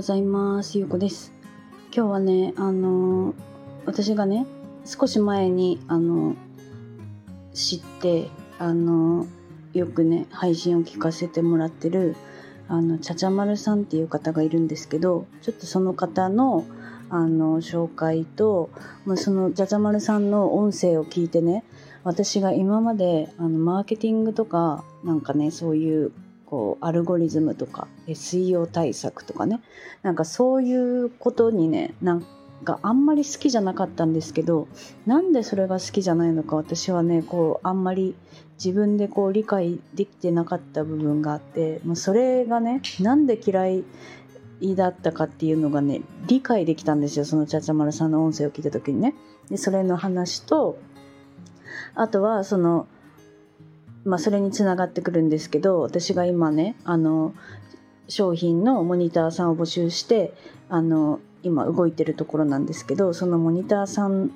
ございます。ゆうこです。今日はねあの私がね少し前にあの知ってあのよくね配信を聞かせてもらってるあのちゃちゃまるさんっていう方がいるんですけどちょっとその方のあの紹介と、まあ、そのちゃちゃまるさんの音声を聞いてね私が今まであのマーケティングとかなんかねそういうこうアルゴリズムとか SEO 対策とかねなんかそういうことにねなんかあんまり好きじゃなかったんですけどなんでそれが好きじゃないのか私はねこうあんまり自分でこう理解できてなかった部分があってもうそれがねなんで嫌いだったかっていうのがね理解できたんですよそのちゃちゃまるさんの音声を聞いた時にね。でそれの話とあとはそのまあそれにつながってくるんですけど私が今ねあの商品のモニターさんを募集してあの今動いてるところなんですけどそのモニターさん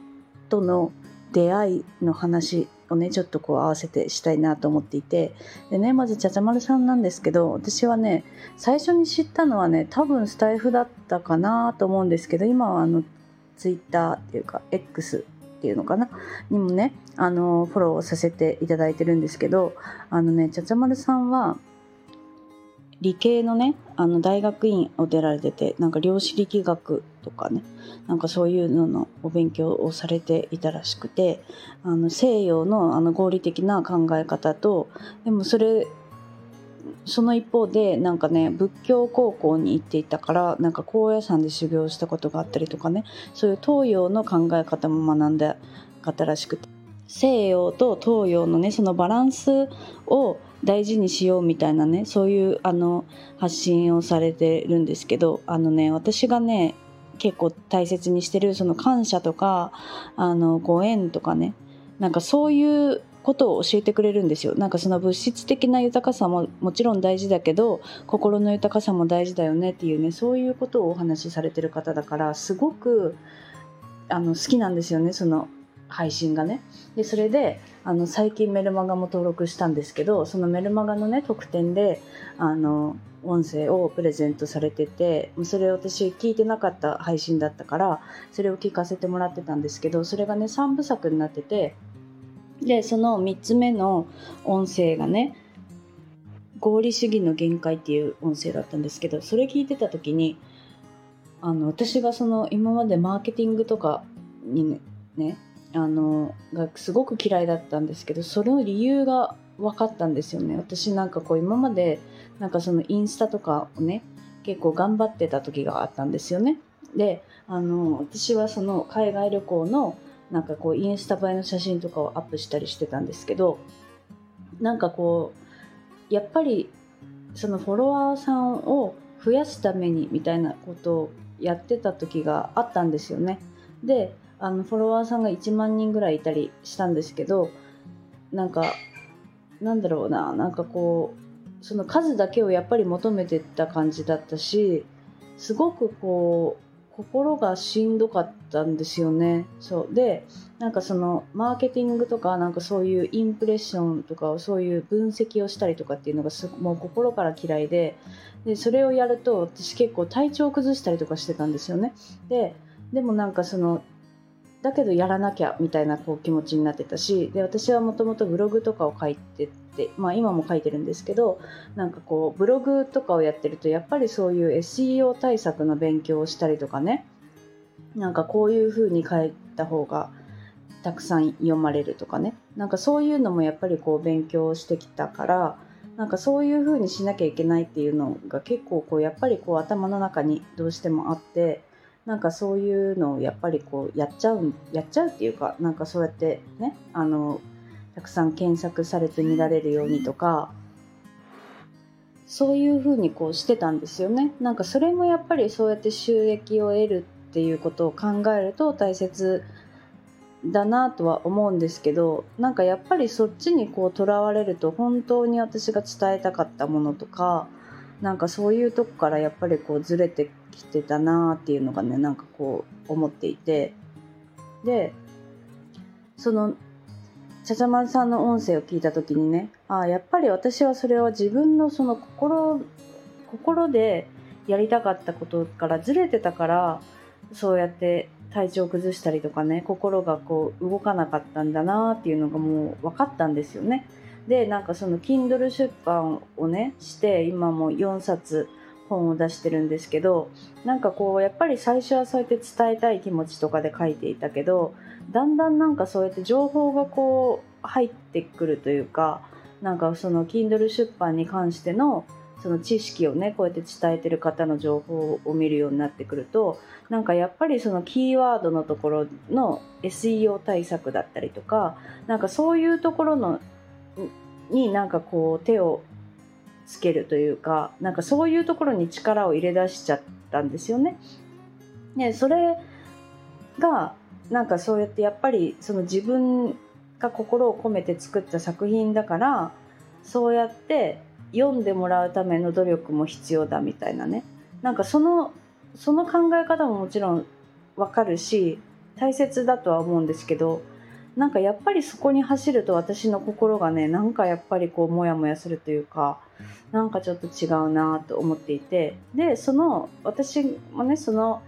との出会いの話をねちょっとこう合わせてしたいなと思っていてでねまずちゃちゃまるさんなんですけど私はね最初に知ったのはね多分スタイフだったかなと思うんですけど今はあのツイッターっていうか X っていうのかな？にもねあのフォローさせていただいてるんですけどあのねちゃちゃまるさんは理系のねあの大学院を出られててなんか量子力学とかねなんかそういうののお勉強をされていたらしくてあの西洋のあの合理的な考え方とでもそれその一方でなんかね仏教高校に行っていたからなんか高野山で修行したことがあったりとかねそういう東洋の考え方も学んだ方らしくて。西洋と東洋のねそのバランスを大事にしようみたいなねそういうあの発信をされてるんですけどあのね私がね結構大切にしてるその感謝とかあのご縁とかねなんかそういうことを教えてくれるんですよなんかその物質的な豊かさももちろん大事だけど心の豊かさも大事だよねっていうねそういうことをお話しされてる方だからすごくあの好きなんですよねその配信がね。でそれであの最近メルマガも登録したんですけどそのメルマガのね特典であの音声をプレゼントされててそれ私聞いてなかった配信だったからそれを聞かせてもらってたんですけどそれがね3部作になっててでその3つ目の音声がね合理主義の限界っていう音声だったんですけどそれ聞いてた時にあの私がその今までマーケティングとかにねあのがすごく嫌いだったんですけどその理由が分かったんですよね。私なんかこう今までなんかそのインスタとかをね結構頑張ってた時があったんですよね。であの私はその海外旅行のなんかこうインスタ映えの写真とかをアップしたりしてたんですけどなんかこうやっぱりそのフォロワーさんを増やすためにみたいなことをやってた時があったんですよね。であのフォロワーさんが1万人ぐらいいたりしたんですけどなんかなんだろうななんかこうその数だけをやっぱり求めてた感じだったしすごくこう心がしんどかったんですよね。そうでなんかそのマーケティングとかなんかそういうインプレッションとかをそういう分析をしたりとかっていうのがもう心から嫌いででそれをやると私結構体調を崩したりとかしてたんですよね。ででもなんかそのだけどやらなきゃみたいなこう気持ちになってたしで私はもともとブログとかを書いてて、まあ、今も書いてるんですけどなんかこうブログとかをやってるとやっぱりそういう SEO 対策の勉強をしたりとかねなんかこういう風に書いた方がたくさん読まれるとかねなんかそういうのもやっぱりこう勉強してきたからなんかそういう風にしなきゃいけないっていうのが結構こうやっぱりこう頭の中にどうしてもあってなんかそういうのをやっぱりこうやっちゃうやっちゃうっていうかなんかそうやってねあのたくさん検索されて見られるようにとかそういうふうにこうしてたんですよね。なんかそれもやっぱりそうやって収益を得るっていうことを考えると大切だなとは思うんですけどなんかやっぱりそっちにこうとらわれると本当に私が伝えたかったものとかなんかそういうとこからやっぱりこうずれてきてたなっていうのがねなんかこう思っていて。でそのちゃちゃまさんの音声を聞いた時にねあやっぱり私はそれは自分のその心心でやりたかったことからずれてたからそうやって体調を崩したりとかね心がこう動かなかったんだなっていうのがもう分かったんですよね。でなんかその Kindle 出版をねして今も4冊本を出してるんですけどなんかこうやっぱり最初はそうやって伝えたい気持ちとかで書いていたけどだんだんなんかそうやって情報がこう入ってくるというかなんかその Kindle 出版に関してのその知識をねこうやって伝えてる方の情報を見るようになってくるとなんかやっぱりそのキーワードのところの SEO 対策だったりとかなんかそういうところのになんかこう手をつけるというかなんかそういうところに力を入れ出しちゃったんですよね。でそれがなんかそうやってやっぱりその自分が心を込めて作った作品だからそうやって読んでもらうための努力も必要だみたいなね。なんかそのその考え方ももちろんわかるし大切だとは思うんですけどなんかやっぱりそこに走ると私の心がねなんかやっぱりこうモヤモヤするというかなんかちょっと違うなと思っていて。でその私もねその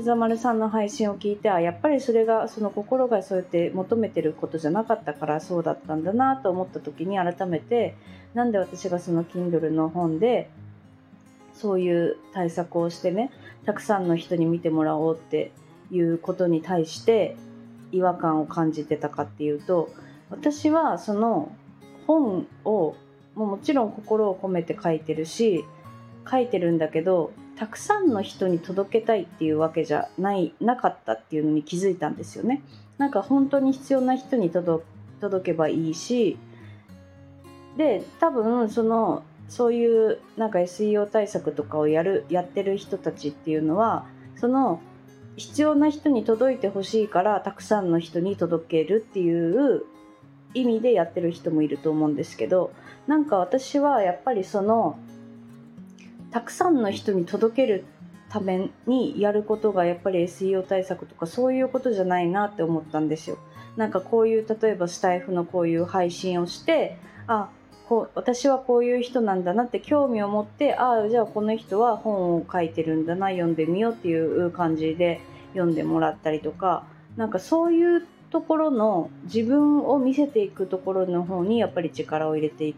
千田丸さんの配信を聞いてあやっぱりそれがその心がそうやって求めてることじゃなかったからそうだったんだなと思った時に改めてなんで私がその Kindle の本でそういう対策をしてねたくさんの人に見てもらおうっていうことに対して違和感を感じてたかっていうと私はその本をもうもちろん心を込めて書いてるし書いてるんだけどたくさんの人に届けたいっていうわけじゃないなかったっていうのに気づいたんですよね。なんか本当に必要な人に届けばいいしで多分そのそういうなんか SEO 対策とかをやるやってる人たちっていうのはその必要な人に届いてほしいからたくさんの人に届けるっていう意味でやってる人もいると思うんですけどなんか私はやっぱりそのたくさんの人に届けるためにやることがやっぱり SEO 対策とかそういうことじゃないなって思ったんですよ。なんかこういう例えばスタイフのこういう配信をしてあこう私はこういう人なんだなって興味を持ってああじゃあこの人は本を書いてるんだな読んでみようっていう感じで読んでもらったりとかなんかそういうところの自分を見せていくところの方にやっぱり力を入れて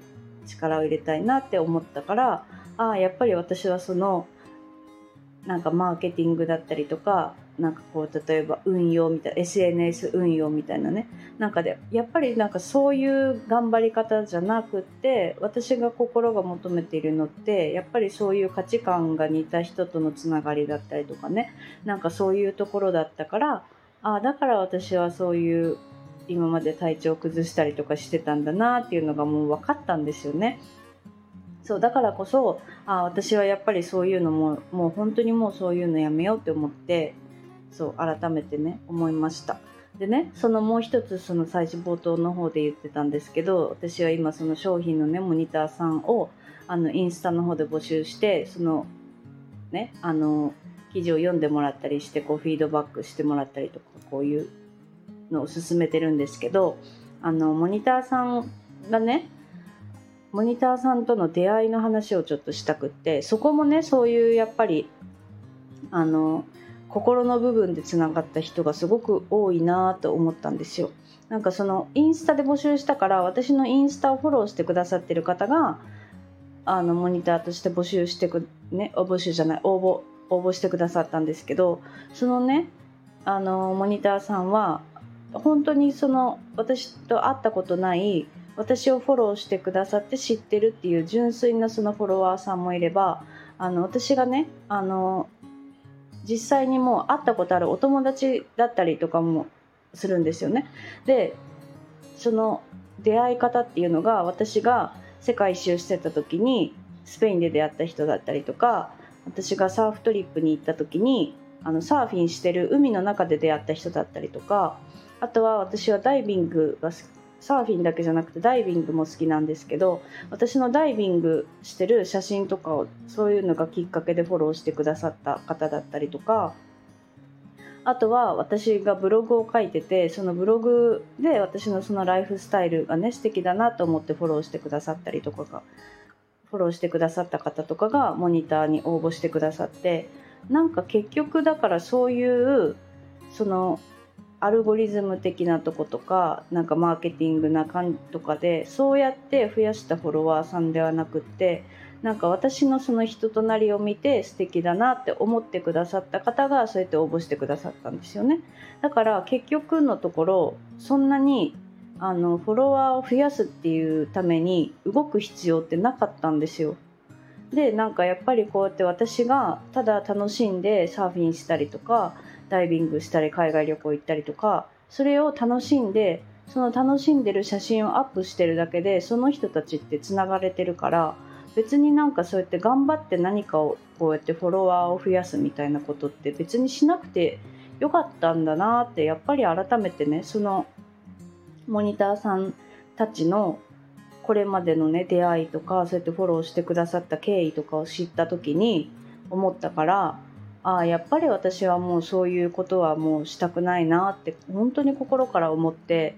力を入れたいなって思ったからああやっぱり私はそのなんかマーケティングだったりとかなんかこう例えば運用みたいな SNS 運用みたいなね。なんかでやっぱりなんかそういう頑張り方じゃなくって私が心が求めているのってやっぱりそういう価値観が似た人とのつながりだったりとかね。なんかそういうところだったからああだから私はそういう今まで体調を崩したりとかしてたんだなっていうのがもう分かったんですよね。そうだからこそあ私はやっぱりそういうのももう本当にもうそういうのやめようって思ってそう改めてね思いましたでねそのもう一つその最初冒頭の方で言ってたんですけど私は今その商品のねモニターさんをあのインスタの方で募集してそのねあの記事を読んでもらったりしてこうフィードバックしてもらったりとかこういうのを進めてるんですけどあのモニターさんがねモニターさんとの出会いの話をちょっとしたくってそこもねそういうやっぱりあの心の部分でつながった人がすごく多いなと思ったんですよ。なんかそのインスタで募集したから私のインスタをフォローしてくださってる方があのモニターとして募集してくね募集じゃない応募応募してくださったんですけどそのねあのモニターさんは本当にその私と会ったことない私をフォローしてくださって知ってるっていう純粋なそのフォロワーさんもいればあの私がねあの実際にもう会ったことあるお友達だったりとかもするんですよね。でその出会い方っていうのが私が世界一周してた時にスペインで出会った人だったりとか私がサーフトリップに行った時にあのサーフィンしてる海の中で出会った人だったりとかあとは私はダイビングがサーフィンだけじゃなくてダイビングも好きなんですけど私のダイビングしてる写真とかをそういうのがきっかけでフォローしてくださった方だったりとかあとは私がブログを書いててそのブログで私のそのライフスタイルがね素敵だなと思ってフォローしてくださったりとかがフォローしてくださった方とかがモニターに応募してくださってなんか結局だからそういうそのアルゴリズム的なとことかなんかマーケティングな感とかでそうやって増やしたフォロワーさんではなくってなんか私のその人となりを見て素敵だなって思ってくださった方がそうやって応募してくださったんですよね。だから結局のところそんなにあのフォロワーを増やすっていうために動く必要ってなかったんですよ。でなんかやっぱりこうやって私がただ楽しんでサーフィンしたりとかダイビングしたり海外旅行行ったりとかそれを楽しんでその楽しんでる写真をアップしてるだけでその人たちってつながれてるから別になんかそうやって頑張って何かをこうやってフォロワーを増やすみたいなことって別にしなくてよかったんだなってやっぱり改めてねそのモニターさんたちのこれまでのね出会いとかそうやってフォローしてくださった経緯とかを知った時に思ったからああやっぱり私はもうそういうことはもうしたくないなって本当に心から思って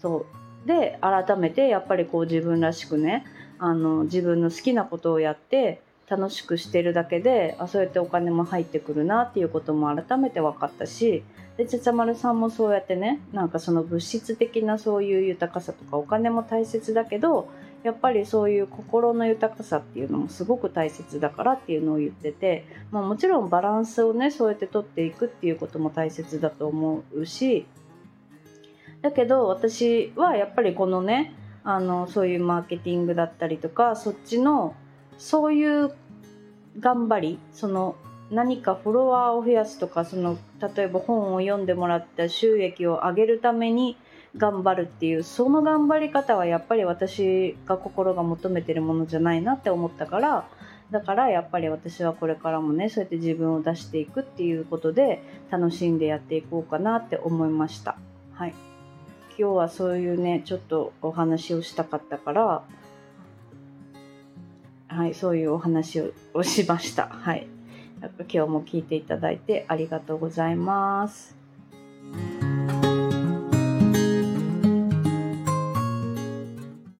そう。で改めてやっぱりこう自分らしくねあの自分の好きなことをやって楽しくしてるだけであそうやってお金も入ってくるなっていうことも改めて分かったしでちゃちゃまるさんもそうやってねなんかその物質的なそういう豊かさとかお金も大切だけどやっぱりそういう心の豊かさっていうのもすごく大切だからっていうのを言ってて、まあ、もちろんバランスをねそうやって取っていくっていうことも大切だと思うしだけど私はやっぱりこのねあのそういうマーケティングだったりとかそっちのそういう頑張りその何かフォロワーを増やすとかその例えば本を読んでもらった収益を上げるために頑張るっていうその頑張り方はやっぱり私が心が求めてるものじゃないなって思ったからだからやっぱり私はこれからもねそうやって自分を出していくっていうことで楽しんでやっていこうかなって思いました。はい今日はそういうねちょっとお話をしたかったからはいそういうお話をしましたはい今日も聞いていただいてありがとうございます。